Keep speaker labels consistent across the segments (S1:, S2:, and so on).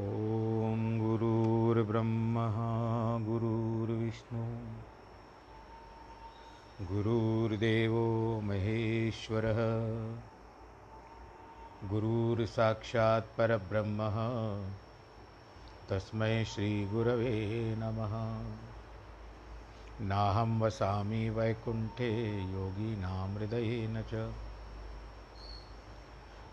S1: ॐ गुरुर्ब्रह्मा, गुरुर्विष्णु, गुरुर्देवो महेश्वरः, गुरुर्साक्षात् परब्रह्मः, तस्मै श्रीगुरवे नमः। नाहं वसामि वैकुण्ठे योगिनां हृदयेन च।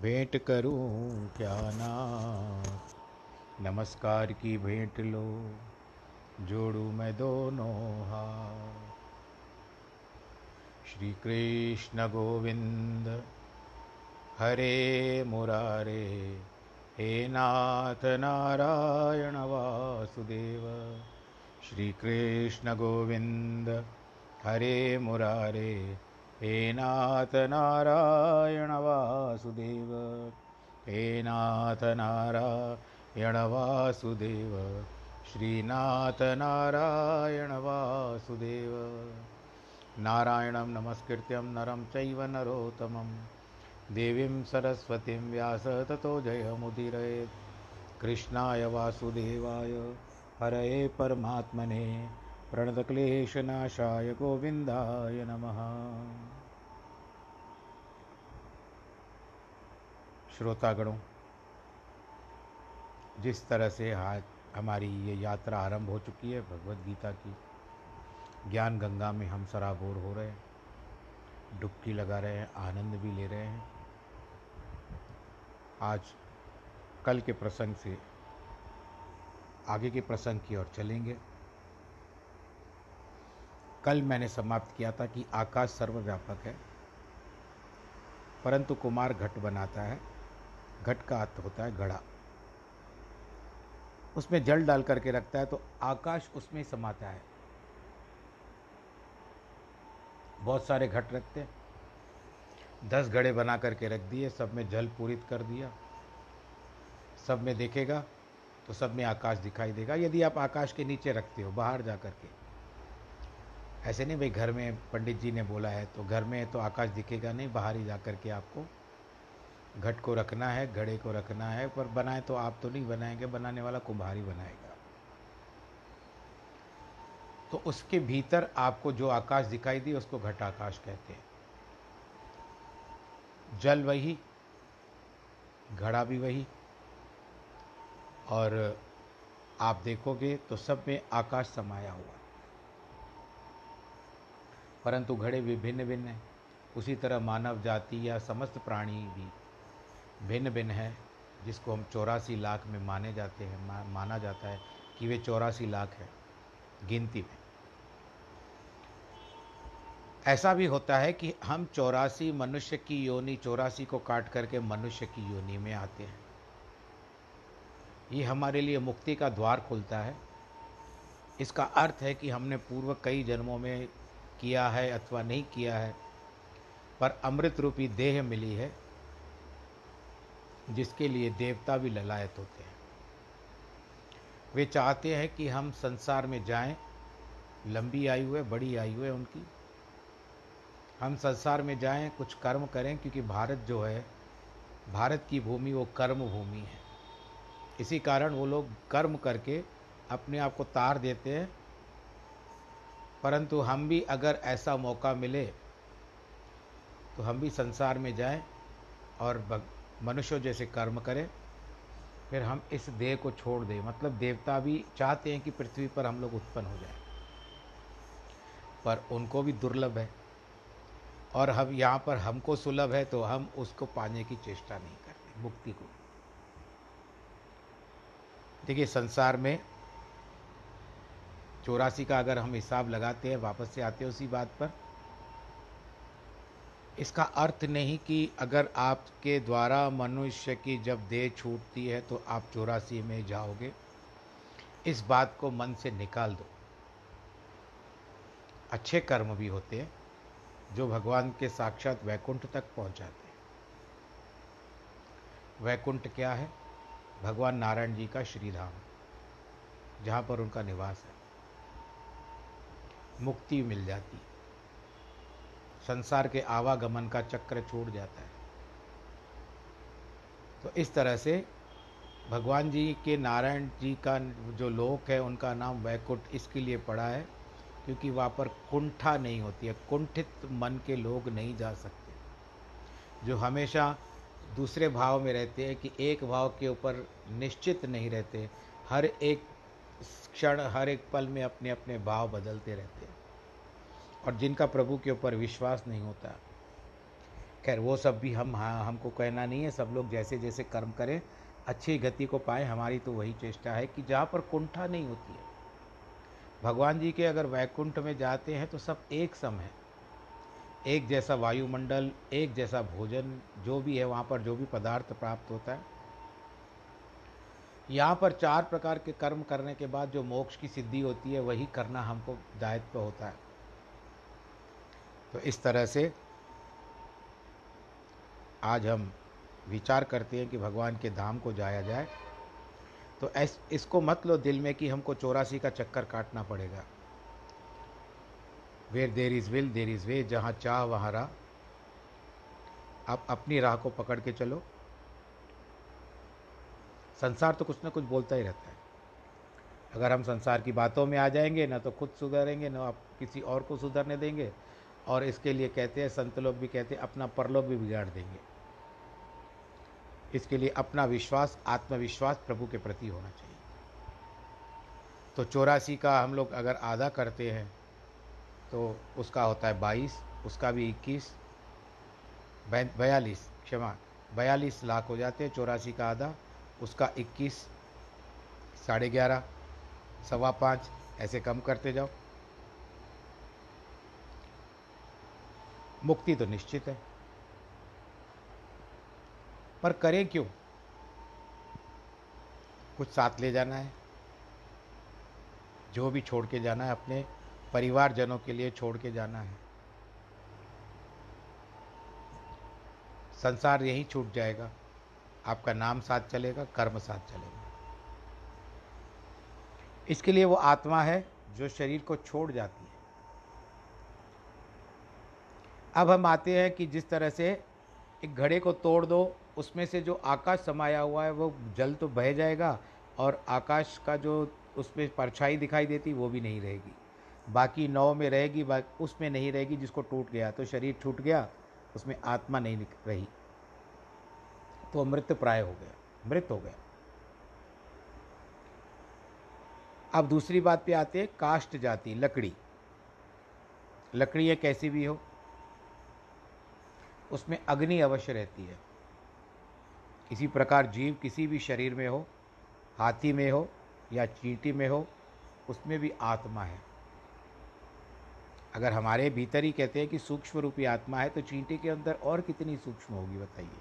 S1: भेंट करूँ क्या ना? नमस्कार की भेंट लो, जोड़ू मैं दोनों हाथ श्री कृष्ण गोविंद, हरे मुरारे, हे नाथ नारायण वासुदेव। श्री कृष्ण गोविंद, हरे मुरारे हे नाथ नारायण वासुदेव, हे नाथ नारायण वासुदेव श्रीनाथ नारायण वासुदेव। नारायणं नमस्कृत्यं नरं चैव नरोत्तमं। देवीं सरस्वतीं व्यास ततो जयमुदीरयेत् कृष्णाय वासुदेवाय, हरये परमात्मने। प्रणतक्लेशनाशाय गोविन्दाय नमः। श्रोतागणों, जिस तरह से आज हमारी ये यात्रा आरंभ हो चुकी है भगवत गीता की, ज्ञान गंगा में हम सराबोर हो रहे हैं, डुबकी लगा रहे हैं, आनंद भी ले रहे हैं। आज कल के प्रसंग से आगे के प्रसंग की ओर चलेंगे। कल मैंने समाप्त किया था कि आकाश सर्वव्यापक है, परंतु कुमार घट बनाता है। घट का अर्थ होता है घड़ा। उसमें जल डाल करके रखता है तो आकाश उसमें समाता है। बहुत सारे घट रखते हैं। दस घड़े बना करके रख दिए, सब में जल पूरित कर दिया। सब में देखेगा तो सब में आकाश दिखाई देगा। यदि आप आकाश के नीचे रखते हो, बाहर जा कर के ऐसे नहीं भाई, घर में पंडित जी ने बोला है तो घर में तो आकाश दिखेगा नहीं, बाहर ही जा कर के आपको घट को रखना है, घड़े को रखना है, पर बनाए तो आप तो नहीं बनाएँगे, बनाने वाला कुम्हार ही बनाएगा। तो उसके भीतर आपको जो आकाश दिखाई दी, उसको घट आकाश कहते हैं। जल वही, घड़ा भी वही, और आप देखोगे तो सब में आकाश समाया हुआ। परंतु घड़े भी भिन्न भिन्न हैं। उसी तरह मानव जाति या समस्त प्राणी भी। भिन्न भिन्न है जिसको हम चौरासी लाख में माने जाते हैं मा, माना जाता है कि वे चौरासी लाख है गिनती में। ऐसा भी होता है कि हम चौरासी मनुष्य की योनि चौरासी को काट करके मनुष्य की योनि में आते हैं। ये हमारे लिए मुक्ति का द्वार खुलता है। इसका अर्थ है कि हमने पूर्व कई जन्मों में किया है अथवा नहीं किया है पर अमृत रूपी देह मिली है। जिसके लिए देवता भी ललायत होते हैं। वे चाहते हैं कि हम संसार में जाएँ। लंबी आयु है, बड़ी आयु है उनकी। हम संसार में जाएँ, कुछ कर्म करें, क्योंकि भारत जो है, भारत की भूमि, वो कर्म भूमि है। इसी कारण वो लोग कर्म करके अपने आप को तार देते हैं। परंतु हम भी अगर ऐसा मौका मिले तो हम भी संसार में जाएँ और मनुष्यों जैसे कर्म करें, फिर हम इस देह को छोड़ दें। मतलब देवता भी चाहते हैं कि पृथ्वी पर हम लोग उत्पन्न हो जाए। पर उनको भी दुर्लभ है। और हम, यहाँ पर हमको सुलभ है तो हम उसको पाने की चेष्टा नहीं करते, मुक्ति को। देखिए, संसार में चौरासी का अगर हम हिसाब लगाते हैं, वापस से आते हैं उसी बात पर इसका अर्थ नहीं कि अगर आपके द्वारा मनुष्य की जब देह छूटती है तो आप चौरासी में जाओगे। इस बात को मन से निकाल दो। अच्छे कर्म भी होते हैं, जो भगवान के साक्षात वैकुंठ तक पहुंचाते हैं। वैकुंठ क्या है? भगवान नारायण जी का श्रीधाम, जहाँ पर उनका निवास है। मुक्ति मिल जाती है। संसार के आवागमन का चक्र छूट जाता है। तो इस तरह से भगवान जी के नारायण जी का जो लोक है, उनका नाम वैकुंठ इसके लिए पड़ा है क्योंकि वहाँ पर कुंठा नहीं होती है, कुंठित मन के लोग नहीं जा सकते। जो हमेशा दूसरे भाव में रहते हैं कि एक भाव के ऊपर निश्चित नहीं रहते, हर एक क्षण, हर एक पल में अपने अपने भाव बदलते रहते हैं। और जिनका प्रभु के ऊपर विश्वास नहीं होता। खैर, वो सब भी हम हाँ हमको कहना नहीं है, सब लोग जैसे जैसे कर्म करें, अच्छी गति को पाए, हमारी तो वही चेष्टा है कि जहाँ पर कुंठा नहीं होती है। भगवान जी के अगर वैकुंठ में जाते हैं तो सब एक सम है। एक जैसा वायुमंडल, एक जैसा भोजन, जो भी है वहाँ पर, जो भी पदार्थ प्राप्त होता है। यहाँ पर चार प्रकार के कर्म करने के बाद जो मोक्ष की सिद्धि होती है, वही करना हमको दायित्व होता है। तो इस तरह से आज हम विचार करते हैं कि भगवान के धाम को जाया जाए। तो ऐस, इसको मत लो दिल में कि हमको चौरासी का चक्कर काटना पड़ेगा। Where there is will there is way जहाँ चाह वहाँ राह। आप अपनी राह को पकड़ के चलो। संसार तो कुछ ना कुछ बोलता ही रहता है। अगर हम संसार की बातों में आ जाएँगे, ना तो खुद सुधरेंगे, ना आप किसी और को सुधरने देंगे। और इसके लिए कहते हैं, संत लोग भी कहते हैं, अपना परलोक भी बिगाड़ देंगे। इसके लिए अपना विश्वास, आत्मविश्वास प्रभु के प्रति होना चाहिए। तो चौरासी का हम लोग अगर आधा करते हैं तो उसका होता है बाईस, उसका भी इक्कीस बयालीस, क्षमा, बयालीस लाख हो जाते हैं चौरासी का आधा, उसका इक्कीस, साढ़े ग्यारह, सवा पाँच, ऐसे कम करते जाओ। मुक्ति तो निश्चित है। पर करें क्यों? कुछ साथ ले जाना है। जो भी छोड़ के जाना है, अपने परिवारजनों के लिए छोड़ के जाना है। संसार यही छूट जाएगा। आपका नाम साथ चलेगा, कर्म साथ चलेगा। इसके लिए वो आत्मा है जो शरीर को छोड़ जाती है। अब हम आते हैं कि जिस तरह से एक घड़े को तोड़ दो, उसमें से जो आकाश समाया हुआ है, वो जल तो बह जाएगा और आकाश का जो उसमें परछाई दिखाई देती, वो भी नहीं रहेगी। बाकी नौ में रहेगी उसमें नहीं रहेगी जिसको टूट गया। तो शरीर छूट गया, उसमें आत्मा नहीं रही। तो मृत प्राय हो गया, मृत हो गया। अब दूसरी बात पे आते हैं, काष्ट जाति, लकड़ी। लकड़ी एक कैसी भी हो उसमें अग्नि अवश्य रहती है। इसी प्रकार जीव किसी भी शरीर में हो, हाथी में हो या चींटी में हो, उसमें भी आत्मा है। अगर हमारे भीतर ही कहते हैं कि सूक्ष्म रूपी आत्मा है तो चींटी के अंदर और कितनी सूक्ष्म होगी बताइए।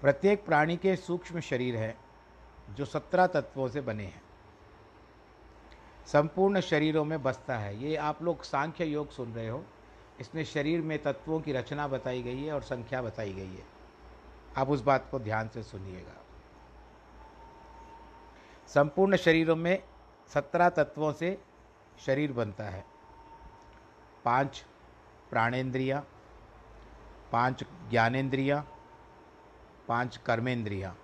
S1: प्रत्येक प्राणी के सूक्ष्म शरीर हैं, जो सत्रह तत्वों से बने हैं। संपूर्ण शरीरों में बसता है। ये आप लोग सांख्य योग सुन रहे हो इसमें शरीर में तत्वों की रचना बताई गई है और संख्या बताई गई है। आप उस बात को ध्यान से सुनिएगा। संपूर्ण शरीरों में सत्रह तत्वों से शरीर बनता है। पाँच प्राणेंद्रिया, पाँच ज्ञानेन्द्रिया पाँच कर्मेंद्रिया।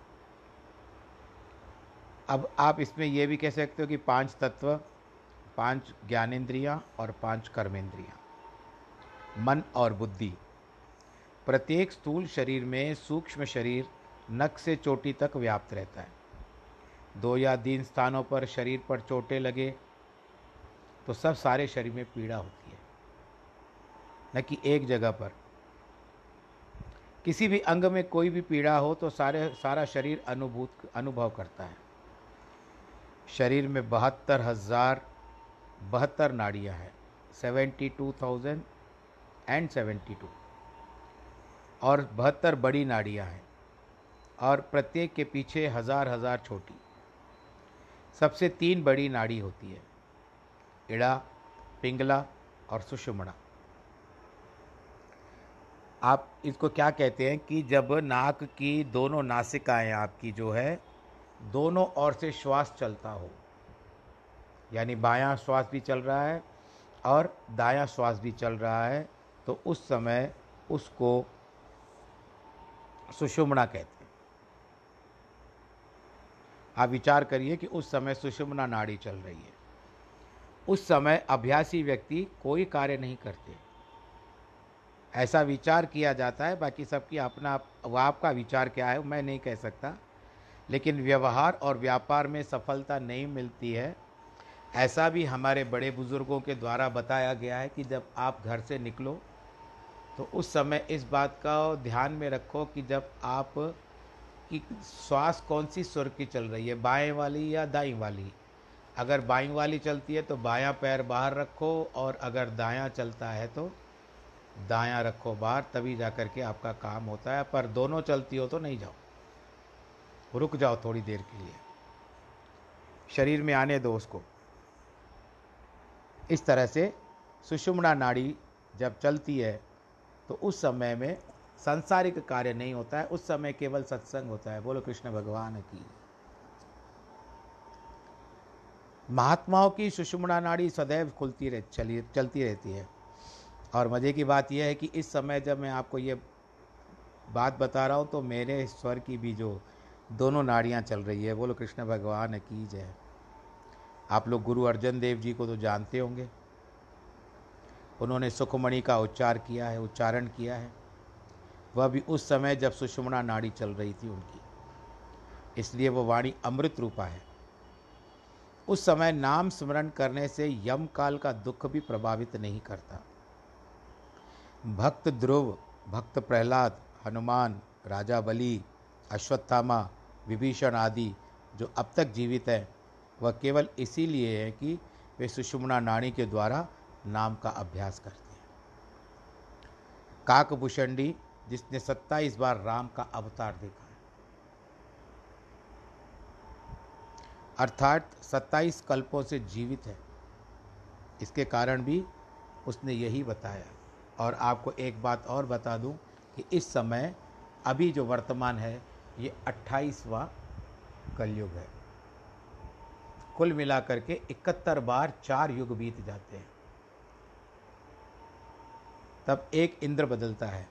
S1: अब आप इसमें यह भी कह सकते हो कि पाँच तत्व, पाँच ज्ञानेन्द्रिया और पाँच कर्मेंद्रिया। मन और बुद्धि। प्रत्येक स्थूल शरीर में सूक्ष्म शरीर नख से चोटी तक व्याप्त रहता है। दो या तीन स्थानों पर शरीर पर चोटें लगे तो सब सारे शरीर में पीड़ा होती है। न कि एक जगह पर। किसी भी अंग में कोई भी पीड़ा हो तो सारे, सारा शरीर अनुभूत, अनुभव करता है। शरीर में बहत्तर हज़ार बहत्तर नाड़ियाँ हैं। Seventy two thousand and seventy two और बहत्तर बड़ी नाड़ियाँ हैं और प्रत्येक के पीछे हज़ार हज़ार छोटी। सबसे तीन बड़ी नाड़ी होती है, इड़ा, पिंगला और सुषुमणा। आप इसको क्या कहते हैं कि जब नाक की दोनों नासिकाएँ आपकी जो है, दोनों ओर से श्वास चलता हो, यानी बायां श्वास भी चल रहा है और दायां श्वास भी चल रहा है तो उस समय उसको सुषुम्ना कहते हैं। आप विचार करिए कि उस समय सुषुम्ना नाड़ी चल रही है। उस समय अभ्यासी व्यक्ति कोई कार्य नहीं करते। ऐसा विचार किया जाता है, बाकी सबकी अपना वो आपका विचार क्या है, मैं नहीं कह सकता। लेकिन व्यवहार और व्यापार में सफलता नहीं मिलती है। ऐसा भी हमारे बड़े बुज़ुर्गों के द्वारा बताया गया है कि जब आप घर से निकलो तो उस समय इस बात का ध्यान में रखो कि जब आप की श्वास कौन सी स्वर की चल रही है, बाएँ वाली या दाई वाली? अगर बाई वाली चलती है तो बायां पैर बाहर रखो और अगर दायां चलता है तो दायां रखो बाहर, तभी जा कर के आपका काम होता है। पर दोनों चलती हो तो नहीं जाओ। रुक जाओ थोड़ी देर के लिए। शरीर में आने दो उसको। इस तरह से सुषुम्ना नाड़ी जब चलती है तो उस समय में सांसारिक कार्य नहीं होता है, उस समय केवल सत्संग होता है। बोलो, कृष्ण भगवान की। महात्माओं की सुषुम्ना नाड़ी सदैव खुलती रह, चली, चलती रहती है। और मज़े की बात यह है कि इस समय जब मैं आपको ये बात बता रहा हूँ तो मेरे स्वर की भी जो दोनों नाड़ियाँ चल रही है, बोलो, कृष्ण भगवान की जय। आप लोग गुरु अर्जन देव जी को तो जानते होंगे। उन्होंने सुखमणि का उच्चार किया है, उच्चारण किया है। वह भी उस समय जब सुषमणा नाड़ी चल रही थी उनकी। इसलिए वो वाणी अमृत रूपा है। उस समय नाम स्मरण करने से यम काल का दुख भी प्रभावित नहीं करता। भक्त ध्रुव, भक्त प्रहलाद, हनुमान, राजा बलि, अश्वत्थामा, विभीषण आदि जो अब तक जीवित हैं, वह केवल इसीलिए है कि वे सुषुम्ना नाणी के द्वारा नाम का अभ्यास करते हैं। काकभूषणी जिसने सत्ताईस बार राम का अवतार देखा है। अर्थात सत्ताईस कल्पों से जीवित है। इसके कारण भी उसने यही बताया। और आपको एक बात और बता दूँ कि इस समय अभी जो वर्तमान है, ये अट्ठाईसवा कलयुग है। कुल मिलाकर के इकहत्तर बार चार युग बीत जाते हैं। तब एक इंद्र बदलता है।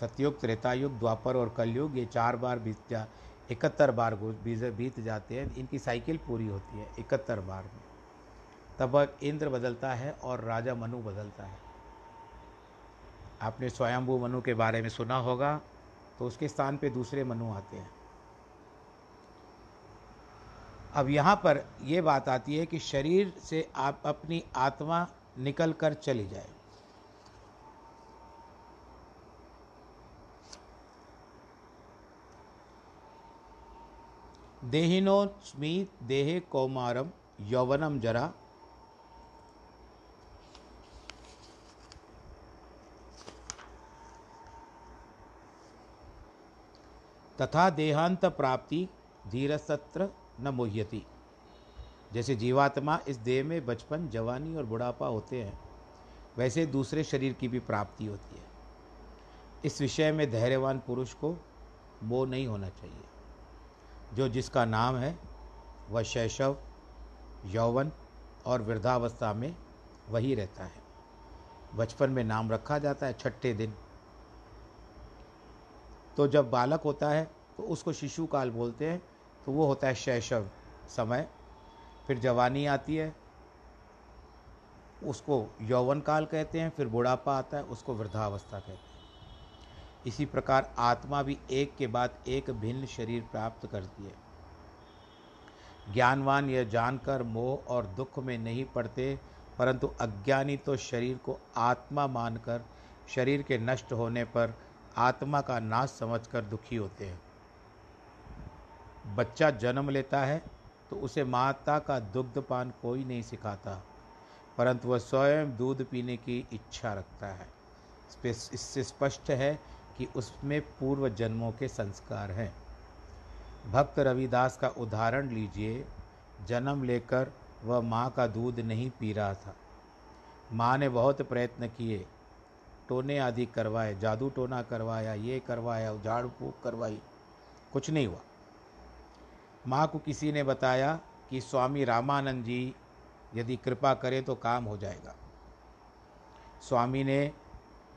S1: सतयुग, त्रेतायुग, द्वापर और कलयुग, ये चार बार बीत जा, इकहत्तर बार बीत जाते हैं। इनकी साइकिल पूरी होती है, इकहत्तर बार में। तब इंद्र बदलता है और राजा मनु बदलता है। आपने स्वयंभू मनु के बारे में सुना होगा तो उसके स्थान पे दूसरे मनु आते हैं। अब यहाँ पर यह बात आती है कि शरीर से आप अपनी आत्मा निकल कर चली जाए। देहिनो स्मित देहे कौमारम यौवनम जरा। तथा देहांत प्राप्ति धीरसत्र न मोह्यति। जैसे जीवात्मा इस देह में बचपन, जवानी और बुढ़ापा होते हैं, वैसे दूसरे शरीर की भी प्राप्ति होती है। इस विषय में धैर्यवान पुरुष को वो नहीं होना चाहिए। जो जिसका नाम है, वह शैशव, यौवन और वृद्धावस्था में वही रहता है। बचपन में नाम रखा जाता है, छठे दिन। तो जब बालक होता है तो उसको शिशु काल बोलते हैं तो वो होता है शैशव समय। फिर जवानी आती है, उसको यौवन काल कहते हैं, फिर बुढ़ापा आता है, उसको वृद्धावस्था कहते हैं। इसी प्रकार आत्मा भी एक के बाद एक भिन्न शरीर प्राप्त करती है। ज्ञानवान यह जानकर मोह और दुख में नहीं पड़ते, परंतु अज्ञानी तो शरीर को आत्मा मानकर, शरीर के नष्ट होने पर आत्मा का नाश समझकर दुखी होते हैं। बच्चा जन्म लेता है तो उसे माता का दुग्धपान कोई नहीं सिखाता, परंतु वह स्वयं दूध पीने की इच्छा रखता है। इससे स्पष्ट है कि उसमें पूर्व जन्मों के संस्कार हैं। भक्त रविदास का उदाहरण लीजिए। जन्म लेकर वह माँ का दूध नहीं पी रहा था। माँ ने बहुत प्रयत्न किए। टोने आदि करवाए, जादू टोना करवाया, ये करवाया, झाड़ फूक करवाई, कुछ नहीं हुआ। माँ को किसी ने बताया कि स्वामी रामानंद जी यदि कृपा करें तो काम हो जाएगा। स्वामी ने,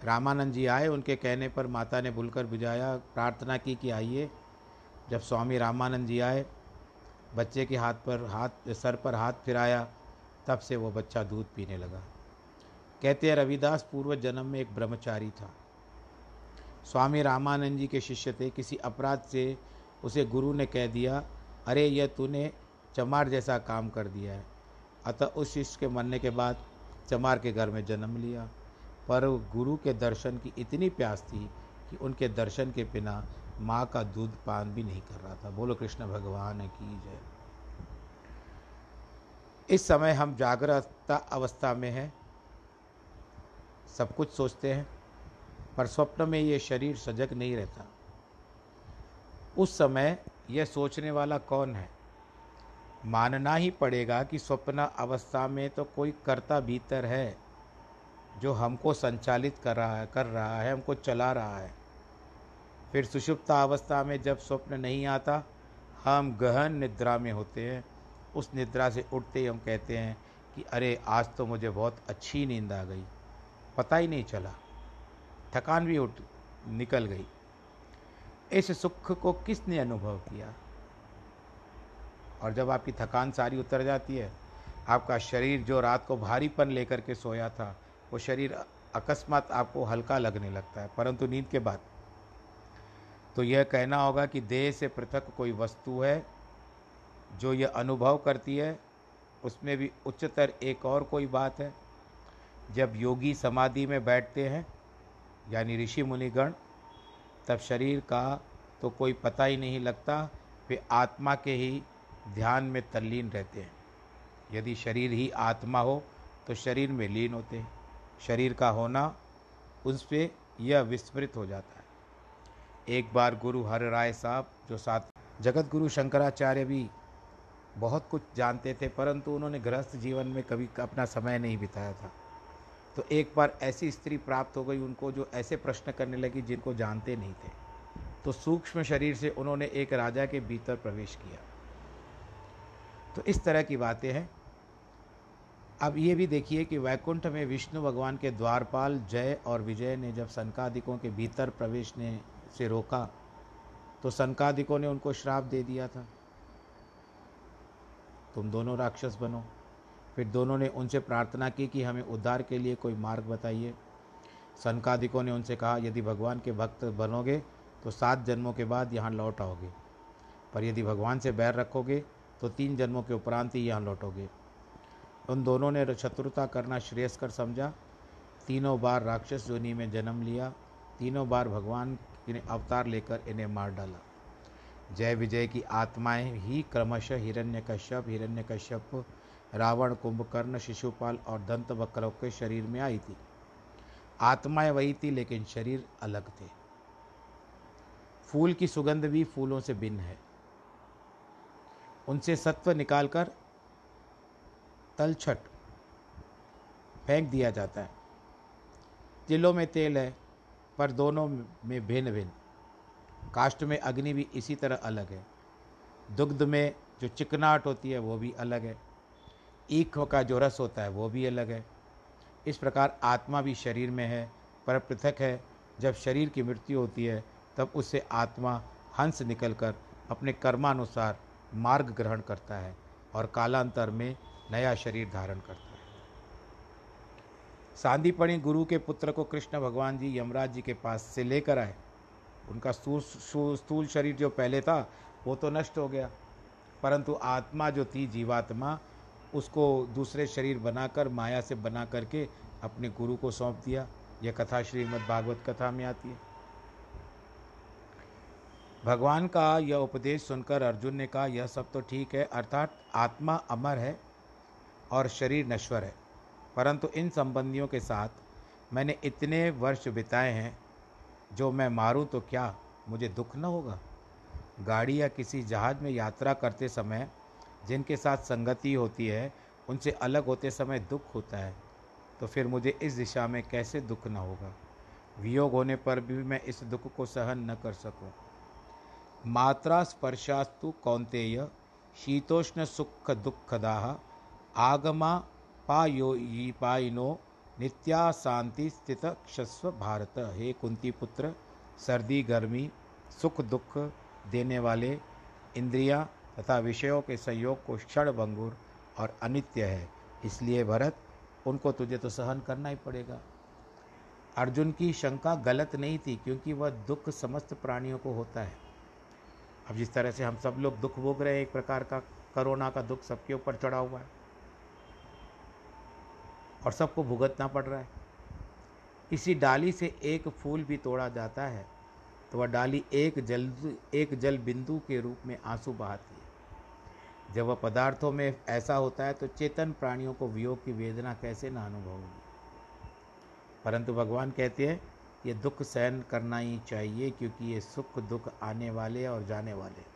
S1: रामानंद जी आए, उनके कहने पर माता ने बुलकर बुझाया, प्रार्थना की कि आइए। जब स्वामी रामानंद जी आए, बच्चे के हाथ पर हाथ, सर पर हाथ फिराया, तब से वो बच्चा दूध पीने लगा। कहते हैं, रविदास, पूर्व जन्म में एक ब्रह्मचारी था। स्वामी रामानंद जी के शिष्य थे। किसी अपराध से उसे गुरु ने कह दिया अरे यह तूने चमार जैसा काम कर दिया है। अतः उस शिष्य के मरने के बाद चमार के घर में जन्म लिया। पर गुरु के दर्शन की इतनी प्यास थी कि उनके दर्शन के बिना माँ का दूध पान भी नहीं कर रहा था। बोलो, कृष्ण भगवान की जय। इस समय हम जागृता अवस्था में हैं। सब कुछ सोचते हैं, पर स्वप्न में ये शरीर सजग नहीं रहता। उस समय यह सोचने वाला कौन है? मानना ही पड़ेगा कि स्वप्न अवस्था में तो कोई कर्ता भीतर है, जो हमको संचालित कर रहा है, कर रहा है, हमको चला रहा है। फिर सुषुप्ता अवस्था में जब स्वप्न नहीं आता, हम गहन निद्रा में होते हैं। उस निद्रा से उठते ही हम कहते हैं कि, अरे, आज तो मुझे बहुत अच्छी नींद आ गई। पता ही नहीं चला। थकान भी उठ, निकल गई। इस सुख को किसने अनुभव किया? और जब आपकी थकान सारी उतर जाती है, आपका शरीर जो रात को भारीपन लेकर के सोया था, वो शरीर अकस्मात आपको हल्का लगने लगता है, परंतु नींद के बाद। तो यह कहना होगा कि देह से पृथक कोई वस्तु है, जो यह अनुभव करती है, उसमें भी उच्चतर एक और कोई बात है। जब योगी समाधि में बैठते हैं, यानी ऋषि मुनिगण तब शरीर का तो कोई पता ही नहीं लगता वे आत्मा के ही ध्यान में तल्लीन रहते हैं। यदि शरीर ही आत्मा हो तो शरीर में लीन होते हैं। शरीर का होना, उस पर यह विस्मृत हो जाता है। एक बार गुरु हर राय साहब, जो साथ जगत गुरु शंकराचार्य भी बहुत कुछ जानते थे, परंतु उन्होंने गृहस्थ जीवन में कभी अपना समय नहीं बिताया था। तो एक बार ऐसी स्त्री प्राप्त हो गई, उनको जो ऐसे प्रश्न करने लगी जिनको जानते नहीं थे। तो सूक्ष्म शरीर से उन्होंने एक राजा के भीतर प्रवेश किया। तो इस तरह की बातें हैं। अब ये भी देखिए कि वैकुंठ में विष्णु भगवान के द्वारपाल जय और विजय ने जब संकादिकों के भीतर प्रवेश ने से रोका तो संकादिकों ने उनको श्राप दे दिया था। तुम दोनों राक्षस बनो। फिर दोनों ने उनसे प्रार्थना की कि हमें उद्धार के लिए कोई मार्ग बताइए। संकादिकों ने उनसे कहा, यदि भगवान के भक्त बनोगे तो सात जन्मों के बाद यहाँ लौट आओगे। पर यदि भगवान से बैर रखोगे तो तीन जन्मों के उपरांत ही यहाँ लौटोगे। उन दोनों ने शत्रुता करना श्रेयस्कर समझा। तीनों बार राक्षस जोनी में जन्म लिया। तीनों बार भगवान ने अवतार लेकर इन्हें मार डाला। जय विजय की आत्माएँ ही क्रमशः हिरण्य कश्यप रावण, कुंभकर्ण, शिशुपाल और दंत वक्रों के शरीर में आई थी। आत्माएँ वही थी, लेकिन शरीर अलग थे। फूल की सुगंध भी फूलों से भिन्न है। उनसे सत्व निकालकर तलछट फेंक दिया जाता है। तिलों में तेल है, पर दोनों में भिन्न भिन्न काष्ट में अग्नि भी इसी तरह अलग है। दुग्ध में जो चिकनाहट होती है, वो भी अलग है। ईख का जो रस होता है, वो भी अलग है। इस प्रकार आत्मा भी शरीर में है, पर पृथक है। जब शरीर की मृत्यु होती है, तब उससे आत्मा, हंस निकलकर अपने कर्मानुसार मार्ग ग्रहण करता है और कालांतर में नया शरीर धारण करता है। सांदीपणी गुरु के पुत्र को कृष्ण भगवान जी यमराज जी के पास से लेकर आए। उनका स्थूल शरीर जो पहले था, वो तो नष्ट हो गया। परंतु आत्मा जो थी, जीवात्मा उसको दूसरे शरीर बनाकर, माया से बना करके अपने गुरु को सौंप दिया। यह कथा श्रीमद् भागवत कथा में आती है। भगवान का यह उपदेश सुनकर अर्जुन ने कहा, यह सब तो ठीक है, अर्थात आत्मा अमर है और शरीर नश्वर है। परंतु इन संबंधियों के साथ मैंने इतने वर्ष बिताए हैं, जो मैं मारूं तो क्या मुझे दुख न होगा? गाड़ी या किसी जहाज़ में यात्रा करते समय जिनके साथ संगति होती है, उनसे अलग होते समय दुख होता है। तो फिर मुझे इस दिशा में कैसे दुख न होगा? वियोग होने पर भी मैं इस दुख को सहन न कर सकूँ। मात्रा स्पर्शास्तु कौंतेय शीतोष्ण सुख दुखदाह, आगमा पायो पाइनो, नित्या शांति स्थित क्षस्व भारत। हे कुंती पुत्र, सर्दी गर्मी, सुख दुख देने वाले इंद्रियाँ तथा विषयों के संयोग को क्षण भंगुर और अनित्य है। इसलिए भरत, उनको तुझे तो सहन करना ही पड़ेगा। अर्जुन की शंका गलत नहीं थी, क्योंकि वह दुख समस्त प्राणियों को होता है। अब जिस तरह से हम सब लोग दुख भोग रहे हैं, एक प्रकार का कोरोना का दुख सबके ऊपर चढ़ा हुआ है। और सबको भुगतना पड़ रहा है। किसी डाली से एक फूल भी तोड़ा जाता है तो वह डाली एक जल एक जल बिंदु के रूप में आँसू बहाती है। जब वह पदार्थों में ऐसा होता है तो चेतन प्राणियों को वियोग की वेदना कैसे ना अनुभव? होगी परंतु भगवान कहते हैं, ये दुख सहन करना ही चाहिए क्योंकि ये सुख दुख आने वाले और जाने वाले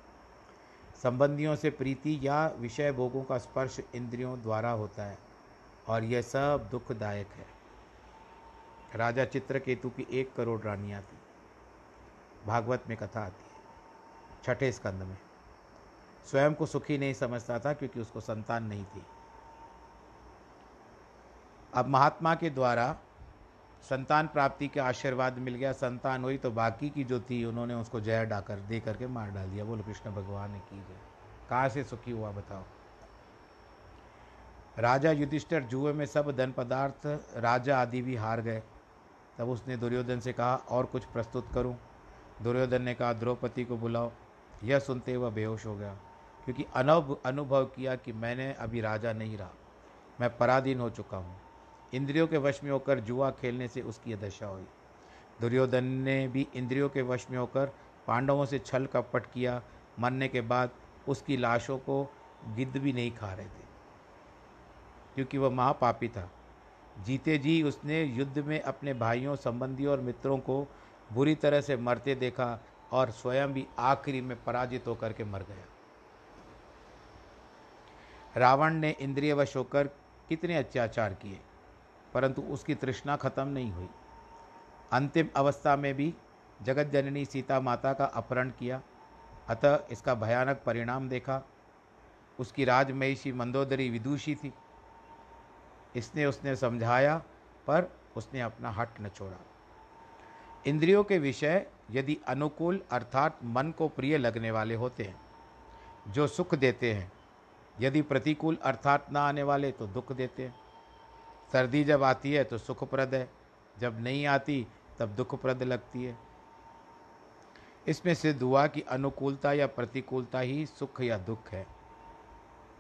S1: संबंधियों से प्रीति या विषय भोगों का स्पर्श इंद्रियों द्वारा होता है और यह सब दुखदायक है। राजा चित्रकेतु की एक करोड़ रानियाँ थी। भागवत में कथा आती है। छठे स्कंद में। स्वयं को सुखी नहीं समझता था क्योंकि उसको संतान नहीं थी। अब महात्मा के द्वारा संतान प्राप्ति का आशीर्वाद मिल गया, संतान हुई तो बाकी की जो थी उन्होंने उसको जय डाकर दे करके मार डाल दिया। बोलो, कृष्ण भगवान ने की जय। कहाँ से सुखी हुआ बताओ? राजा युधिष्ठिर जुए में सब धन पदार्थ, राजा आदि भी हार गए। तब उसने दुर्योधन से कहा, और कुछ प्रस्तुत करूँ? दुर्योधन ने कहा, द्रौपदी को बुलाओ। यह सुनते वह बेहोश हो गया। क्योंकि अनव अनुभव किया कि मैंने अभी राजा नहीं रहा। मैं पराधीन हो चुका हूँ। इंद्रियों के वश में होकर जुआ खेलने से उसकी दशा हुई। दुर्योधन ने भी इंद्रियों के वश में होकर पांडवों से छल कपट किया। मरने के बाद उसकी लाशों को गिद्ध भी नहीं खा रहे थे, क्योंकि वह महापापी था। जीते जी उसने युद्ध में अपने भाइयों, संबंधियों और मित्रों को बुरी तरह से मरते देखा और स्वयं भी आखिरी में पराजित होकर के मर गया। रावण ने इंद्रियवश होकर कितने अत्याचार किए, परंतु उसकी तृष्णा खत्म नहीं हुई। अंतिम अवस्था में भी जगत जननी सीता माता का अपहरण किया, अतः इसका भयानक परिणाम देखा। उसकी राजमहिषी मंदोदरी विदुषी थी। इसने उसने समझाया, पर उसने अपना हट न छोड़ा। इंद्रियों के विषय यदि अनुकूल अर्थात मन को प्रिय लगने वाले होते हैं, जो सुख देते हैं यदि प्रतिकूल अर्थात ना आने वाले तो दुख देते हैं। सर्दी जब आती है तो सुखप्रद है। जब नहीं आती, तब दुखप्रद लगती है। इसमें सिद्ध हुआ कि अनुकूलता या प्रतिकूलता ही सुख या दुख है।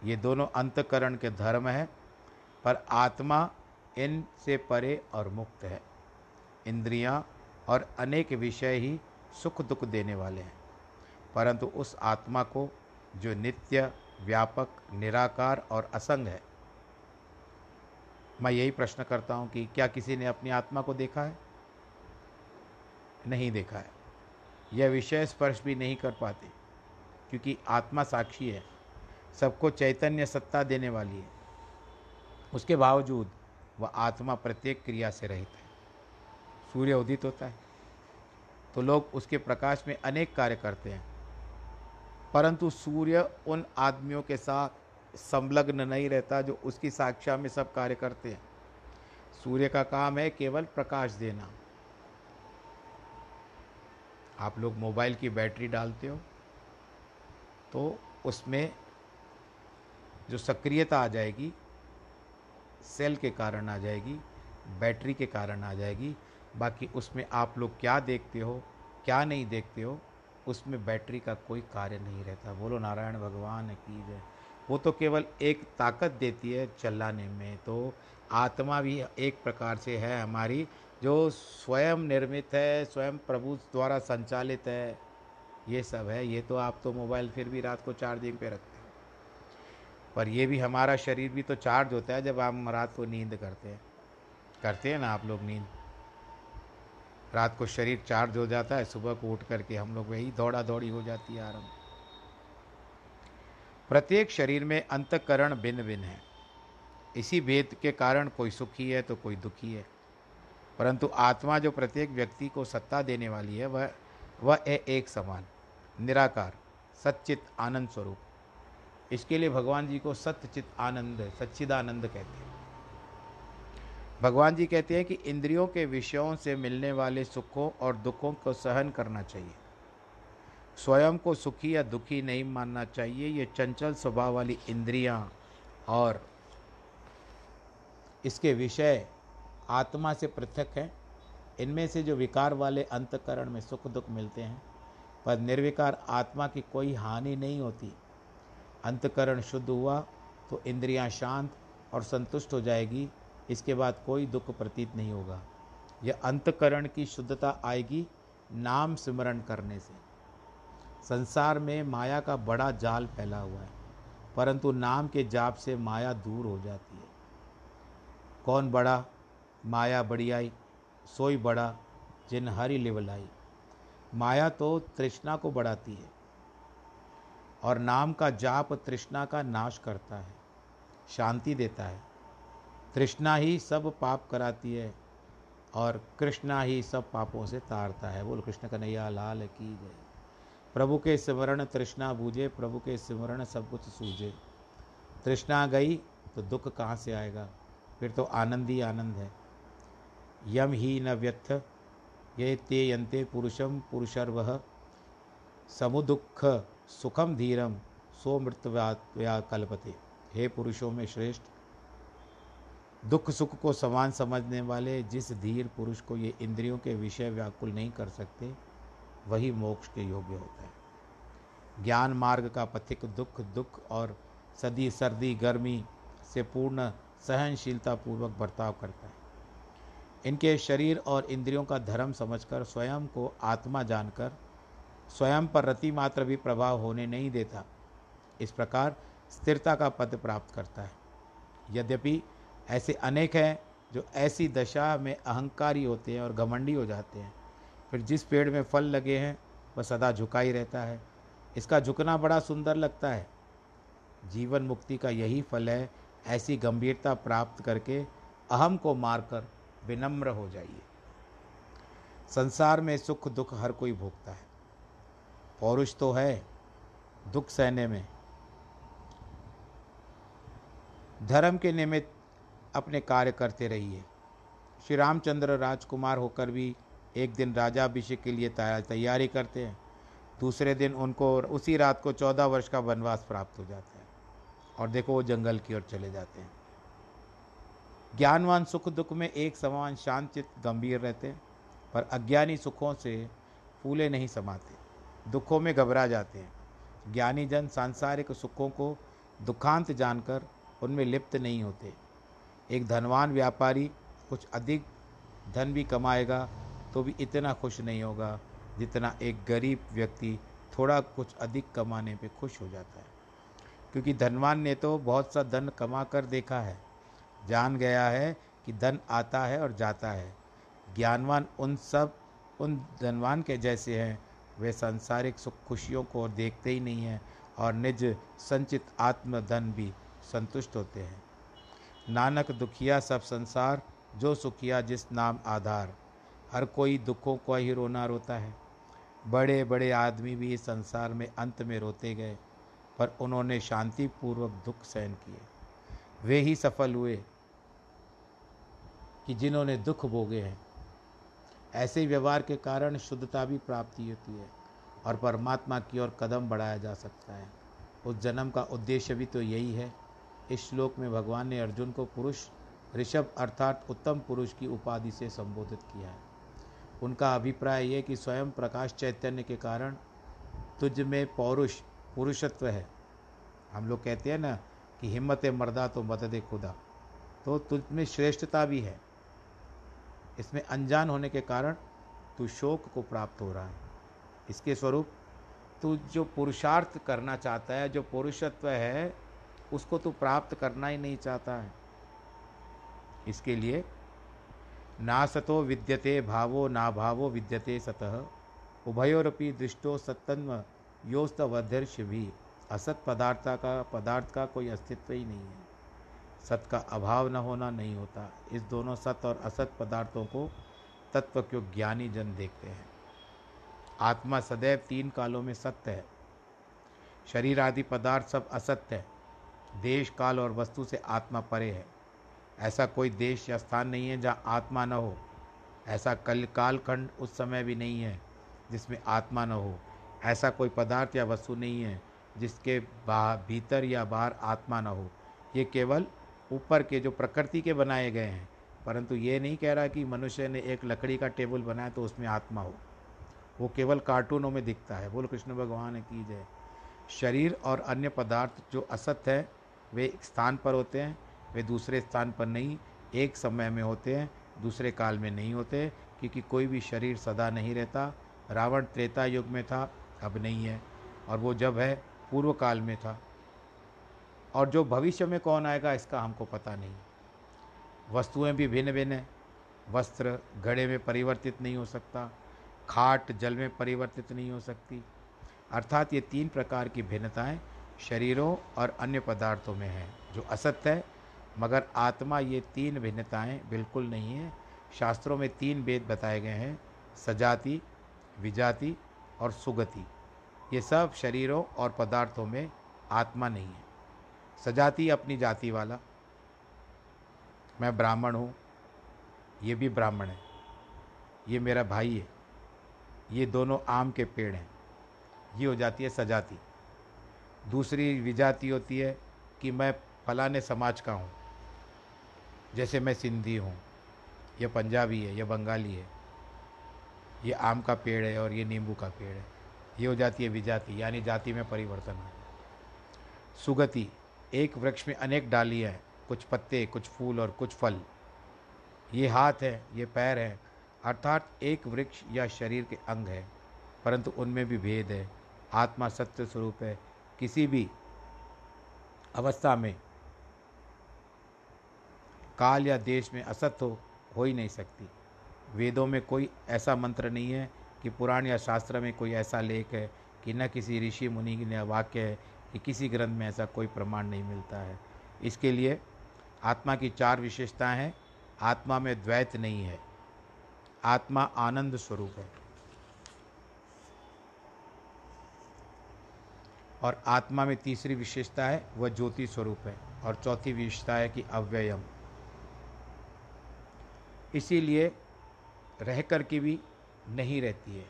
S1: ये दोनों अंतकरण के धर्म है, पर आत्मा इन से परे और मुक्त है। इंद्रियाँ और अनेक विषय ही सुख दुख देने वाले हैं। परंतु उस आत्मा को जो नित्य व्यापक, निराकार और असंग है। मैं यही प्रश्न करता हूँ कि क्या किसी ने अपनी आत्मा को देखा है? नहीं देखा है। यह विषय स्पर्श भी नहीं कर पाते, क्योंकि आत्मा साक्षी है। सबको चैतन्य सत्ता देने वाली है। उसके बावजूद वह आत्मा प्रत्येक क्रिया से रहित है। सूर्य उदित होता है तो लोग उसके प्रकाश में अनेक कार्य करते हैं। परंतु सूर्य उन आदमियों के साथ संलग्न नहीं रहता जो उसकी साक्षा में सब कार्य करते हैं। सूर्य का काम है केवल प्रकाश देना। आप लोग मोबाइल की बैटरी डालते हो तो उसमें जो सक्रियता आ जाएगी, सेल के कारण आ जाएगी, बैटरी के कारण आ जाएगी। बाकी उसमें आप लोग क्या देखते हो, क्या नहीं देखते हो उसमें बैटरी का कोई कार्य नहीं रहता। बोलो, नारायण भगवान की जय। वो तो केवल एक ताकत देती है चलाने में। तो आत्मा भी एक प्रकार से है हमारी, जो स्वयं निर्मित है, स्वयं प्रभु द्वारा संचालित है। ये सब है। ये तो आप तो मोबाइल फिर भी रात को चार्जिंग पे रखते हैं। पर ये भी हमारा शरीर भी तो चार्ज होता है जब हम रात को नींद करते हैं। करते हैं ना आप लोग नींद? रात को शरीर चार्ज हो जाता है, सुबह को उठ करके हम लोग वही दौड़ा दौड़ी हो जाती है आरंभ। प्रत्येक शरीर में अंतकरण भिन्न भिन्न है। इसी भेद के कारण कोई सुखी है तो कोई दुखी है। परंतु आत्मा जो प्रत्येक व्यक्ति को सत्ता देने वाली है, वह वह है एक समान, निराकार, सच्चित आनंद स्वरूप। इसके लिए भगवान जी को सत्यचित आनंद, सच्चिदानंद कहते हैं। भगवान जी कहते हैं कि इंद्रियों के विषयों से मिलने वाले सुखों और दुखों को सहन करना चाहिए। स्वयं को सुखी या दुखी नहीं मानना चाहिए, ये चंचल स्वभाव वाली इंद्रियाँ और इसके विषय आत्मा से पृथक हैं। इनमें से जो विकार वाले अंतकरण में सुख दुख मिलते हैं, पर निर्विकार आत्मा की कोई हानि नहीं होती। अंतकरण शुद्ध हुआ तो इंद्रियाँ शांत और संतुष्ट हो जाएगी इसके बाद कोई दुख प्रतीत नहीं होगा। यह अंतकरण की शुद्धता आएगी नाम स्मरण करने से। संसार में माया का बड़ा जाल फैला हुआ है, परंतु नाम के जाप से माया दूर हो जाती है। कौन बड़ा, माया बड़ी आई, सोई बड़ा, जिन हरि लिवलाई माया तो तृष्णा को बढ़ाती है, और नाम का जाप तृष्णा का नाश करता है, शांति देता है। तृष्णा ही सब पाप कराती है और कृष्णा ही सब पापों से तारता है। बोल, कृष्ण कन्हैया, लाल की जय। प्रभु के स्मरण तृष्णा बूझे, प्रभु के स्मरण सब कुछ सूझे। तृष्णा गई तो दुख कहाँ से आएगा? फिर तो आनंद ही आनंद है। यम ही न व्यथ ये ते यंते पुरुषम पुरुषर्व। समुदुख सुखम धीरम सो मृत्या कल्पते। हे पुरुषों में श्रेष्ठ दुख सुख को समान समझने वाले, जिस धीर पुरुष को ये इंद्रियों के विषय व्याकुल नहीं कर सकते, वही मोक्ष के योग्य होता है। ज्ञान मार्ग का पथिक दुख दुख और सदी सर्दी गर्मी से पूर्ण सहनशीलता पूर्वक बर्ताव करता है। इनके शरीर और इंद्रियों का धर्म समझकर स्वयं को आत्मा जानकर स्वयं पर रति मात्र भी प्रभाव होने नहीं देता। इस प्रकार स्थिरता का पद प्राप्त करता है। यद्यपि ऐसे अनेक हैं जो ऐसी दशा में अहंकारी होते हैं और घमंडी हो जाते हैं। फिर जिस पेड़ में फल लगे हैं, वह सदा झुका ही रहता है। इसका झुकना बड़ा सुंदर लगता है। जीवन मुक्ति का यही फल है, ऐसी गंभीरता प्राप्त करके अहम को मारकर विनम्र हो जाइए। संसार में सुख दुख हर कोई भोगता है। पौरुष तो है दुख सहने में। धर्म के निमित्त अपने कार्य करते रहिए। श्री रामचंद्र राजकुमार होकर भी एक दिन राजाभिषेक के लिए तैयारी करते हैं। दूसरे दिन उनको उसी रात को चौदह वर्ष का वनवास प्राप्त हो जाता है और देखो वो जंगल की ओर चले जाते हैं। ज्ञानवान सुख दुख में एक समान शांत गंभीर रहते हैं, पर अज्ञानी सुखों से फूले नहीं समाते, दुखों में घबरा जाते हैं। ज्ञानी जन सांसारिक सुखों को दुखांत जानकर उनमें लिप्त नहीं होते। एक धनवान व्यापारी कुछ अधिक धन भी कमाएगा तो भी इतना खुश नहीं होगा जितना एक गरीब व्यक्ति थोड़ा कुछ अधिक कमाने पे खुश हो जाता है। क्योंकि धनवान ने तो बहुत सा धन कमा कर देखा है, जान गया है कि धन आता है और जाता है। ज्ञानवान उन सब, उन धनवान के जैसे हैं, वे सांसारिक सुख खुशियों को देखते ही नहीं हैं और निज संचित आत्म धन भी संतुष्ट होते हैं। नानक दुखिया सब संसार, जो सुखिया जिस नाम आधार। हर कोई दुखों को ही रोना रोता है। बड़े बड़े आदमी भी इस संसार में अंत में रोते गए, पर उन्होंने शांतिपूर्वक दुख सहन किए। वे ही सफल हुए कि जिन्होंने दुख भोगे हैं। ऐसे व्यवहार के कारण शुद्धता भी प्राप्ति होती है और परमात्मा की ओर कदम बढ़ाया जा सकता है। उस जन्म का उद्देश्य भी तो यही है इस श्लोक में भगवान ने अर्जुन को पुरुष, ऋषभ अर्थात उत्तम पुरुष की उपाधि से संबोधित किया है। उनका अभिप्राय यह कि स्वयं प्रकाश चैतन्य के कारण तुझ में पौरुष, पुरुषत्व है। हम लोग कहते हैं ना कि हिम्मत मर्दा तो मदद खुदा। तो तुझ में श्रेष्ठता भी है। इसमें अनजान होने के कारण तू शोक को प्राप्त हो रहा है। इसके स्वरूप तू जो पुरुषार्थ करना चाहता है, जो पुरुषत्व है उसको तू प्राप्त करना ही नहीं चाहता है। इसके लिए, ना सतो विद्यते भावो, ना भावो विद्यते सतह उभयोरपि दृष्टो सत्तन्व योस्तवधर्ष भी असत पदार्थ का पदार्थ का कोई अस्तित्व ही नहीं है। सत का अभाव न होना नहीं होता। इस दोनों सत और असत पदार्थों को तत्व क्यों ज्ञानी जन देखते हैं? आत्मा सदैव तीन कालों में सत्य है। शरीर आदि पदार्थ सब असत्य है। देश, काल और वस्तु से आत्मा परे है। ऐसा कोई देश या स्थान नहीं है जहाँ आत्मा न हो। ऐसा कल, कालखंड उस समय भी नहीं है जिसमें आत्मा न हो। ऐसा कोई पदार्थ या वस्तु नहीं है जिसके बाहर भीतर या बाहर आत्मा न हो। ये केवल ऊपर के जो प्रकृति के बनाए गए हैं। परंतु ये नहीं कह रहा कि मनुष्य ने एक लकड़ी का टेबल बनाया तो उसमें आत्मा हो। वो केवल कार्टूनों में दिखता है। बोल, कृष्ण भगवान की जय। शरीर और अन्य पदार्थ जो असत्य है वे स्थान पर होते हैं, वे दूसरे स्थान पर नहीं, एक समय में होते हैं, दूसरे काल में नहीं होते, क्योंकि कोई भी शरीर सदा नहीं रहता। रावण त्रेता युग में था, अब नहीं है, और वो जब है, पूर्व काल में था। और जो भविष्य में कौन आएगा, इसका हमको पता नहीं। वस्तुएँ भी भिन्न भिन्न हैं, वस्त्र घड़े में परिवर्तित नहीं हो सकता, खाट जल में परिवर्तित नहीं हो सकती। अर्थात ये तीन प्रकार की भिन्नताएँ शरीरों और अन्य पदार्थों में हैं, जो असत्य है, मगर आत्मा ये तीन भिन्नताएँ बिल्कुल नहीं है। शास्त्रों में तीन वेद बताए गए हैं, सजाति, विजाति और सुगति। ये सब शरीरों और पदार्थों में आत्मा नहीं है। सजाति अपनी जाति वाला। मैं ब्राह्मण हूँ, ये भी ब्राह्मण है, ये मेरा भाई है, ये दोनों आम के पेड़ हैं, ये हो जाती है सजाति। दूसरी विजाति होती है कि मैं फलाने समाज का हूँ। जैसे मैं सिंधी हूँ, ये पंजाबी है, ये बंगाली है, ये आम का पेड़ है और ये नींबू का पेड़ है। ये हो जाती है विजाति, यानी जाति में परिवर्तन है। सुगति, एक वृक्ष में अनेक डालियाँ हैं, कुछ पत्ते, कुछ फूल और कुछ फल। ये हाथ है, ये पैर है, अर्थात एक वृक्ष या शरीर के अंग है, परंतु उनमें भी भेद है। आत्मा सत्य स्वरूप है किसी भी अवस्था में काल या देश में असत्य हो, हो ही नहीं सकती। वेदों में कोई ऐसा मंत्र नहीं है कि पुराण या शास्त्र में कोई ऐसा लेख है कि न किसी ऋषि मुनि ने वाक्य है कि किसी ग्रंथ में ऐसा कोई प्रमाण नहीं मिलता है। इसके लिए आत्मा की चार विशेषताएँ हैं। आत्मा में द्वैत नहीं है। आत्मा आनंद स्वरूप है। और आत्मा में तीसरी विशेषता है, वह ज्योति स्वरूप है। और चौथी विशेषता है कि अव्ययम। इसीलिए रह कर के भी नहीं रहती है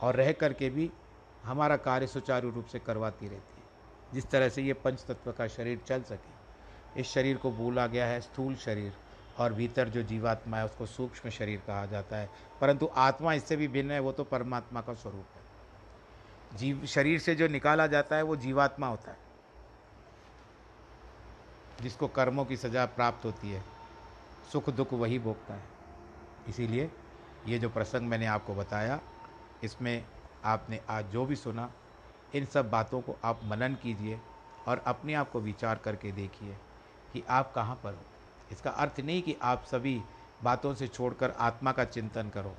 S1: और रह कर के भी हमारा कार्य सुचारू रूप से करवाती रहती है। जिस तरह से ये पंच तत्व का शरीर चल सके। इस शरीर को बोला गया है स्थूल शरीर और भीतर जो जीवात्मा है, उसको सूक्ष्म शरीर कहा जाता है। परंतु आत्मा इससे भी भिन्न है, वो तो परमात्मा का स्वरूप है। जीव, शरीर से जो निकाला जाता है, वो जीवात्मा होता है। जिसको कर्मों की सजा प्राप्त होती है, सुख दुख वही भोगता है। इसीलिए ये जो प्रसंग मैंने आपको बताया, इसमें आपने आज जो भी सुना, इन सब बातों को आप मनन कीजिए और अपने आप को विचार करके देखिए कि आप कहाँ पर हो। इसका अर्थ नहीं कि आप सभी बातों से छोड़कर आत्मा का चिंतन करो।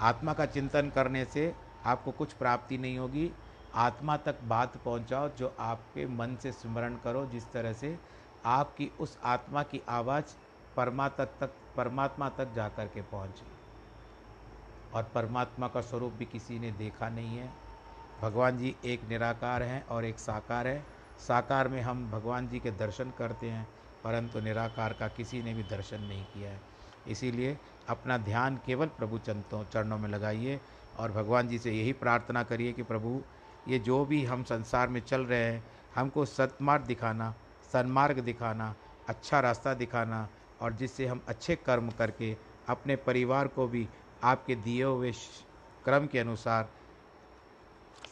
S1: आत्मा का चिंतन करने से आपको कुछ प्राप्ति नहीं होगी। आत्मा तक बात पहुंचाओ, जो आपके मन से स्मरण करो, जिस तरह से आपकी उस आत्मा की आवाज़ परमात्मा तक परमात्मा तक जा कर के पहुँचे। और परमात्मा का स्वरूप भी किसी ने देखा नहीं है। भगवान जी एक निराकार हैं और एक साकार है। साकार में हम भगवान जी के दर्शन करते हैं, परंतु निराकार का किसी ने भी दर्शन नहीं किया है। इसीलिए अपना ध्यान केवल प्रभु चंतों चरणों में लगाइए। और भगवान जी से यही प्रार्थना करिए कि प्रभु, ये जो भी हम संसार में चल रहे हैं, हमको सत्मार्ग दिखाना, सन्मार्ग दिखाना अच्छा रास्ता दिखाना और जिससे हम अच्छे कर्म करके अपने परिवार को भी आपके दिए हुए क्रम के अनुसार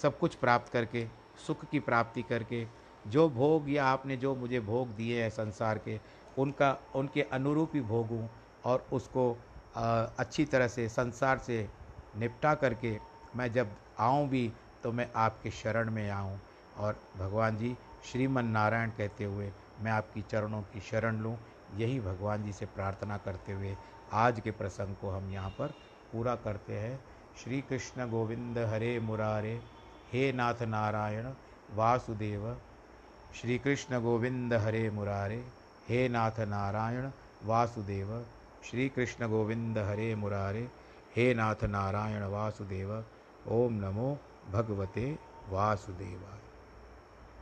S1: सब कुछ प्राप्त करके, सुख की प्राप्ति करके, जो भोग या आपने जो मुझे भोग दिए हैं संसार के, उनका, उनके अनुरूप ही भोगूँ और उसको अच्छी तरह से, संसार से निपटा करके मैं जब आऊँ भी तो मैं आपके शरण में आऊँ। और भगवान जी श्रीमन नारायण कहते हुए मैं आपकी चरणों की शरण लूँ। यही भगवान जी से प्रार्थना करते हुए आज के प्रसंग को हम यहाँ पर पूरा करते हैं। श्री कृष्ण गोविंद हरे मुरारे, हे नाथ नारायण वासुदेव। श्री कृष्ण गोविंद हरे मुरारे, हे नाथ नारायण वासुदेव। श्री कृष्ण गोविंद हरे मुरारे हे नाथ नारायण वासुदेव ओम नमो भगवते वासुदेवाय।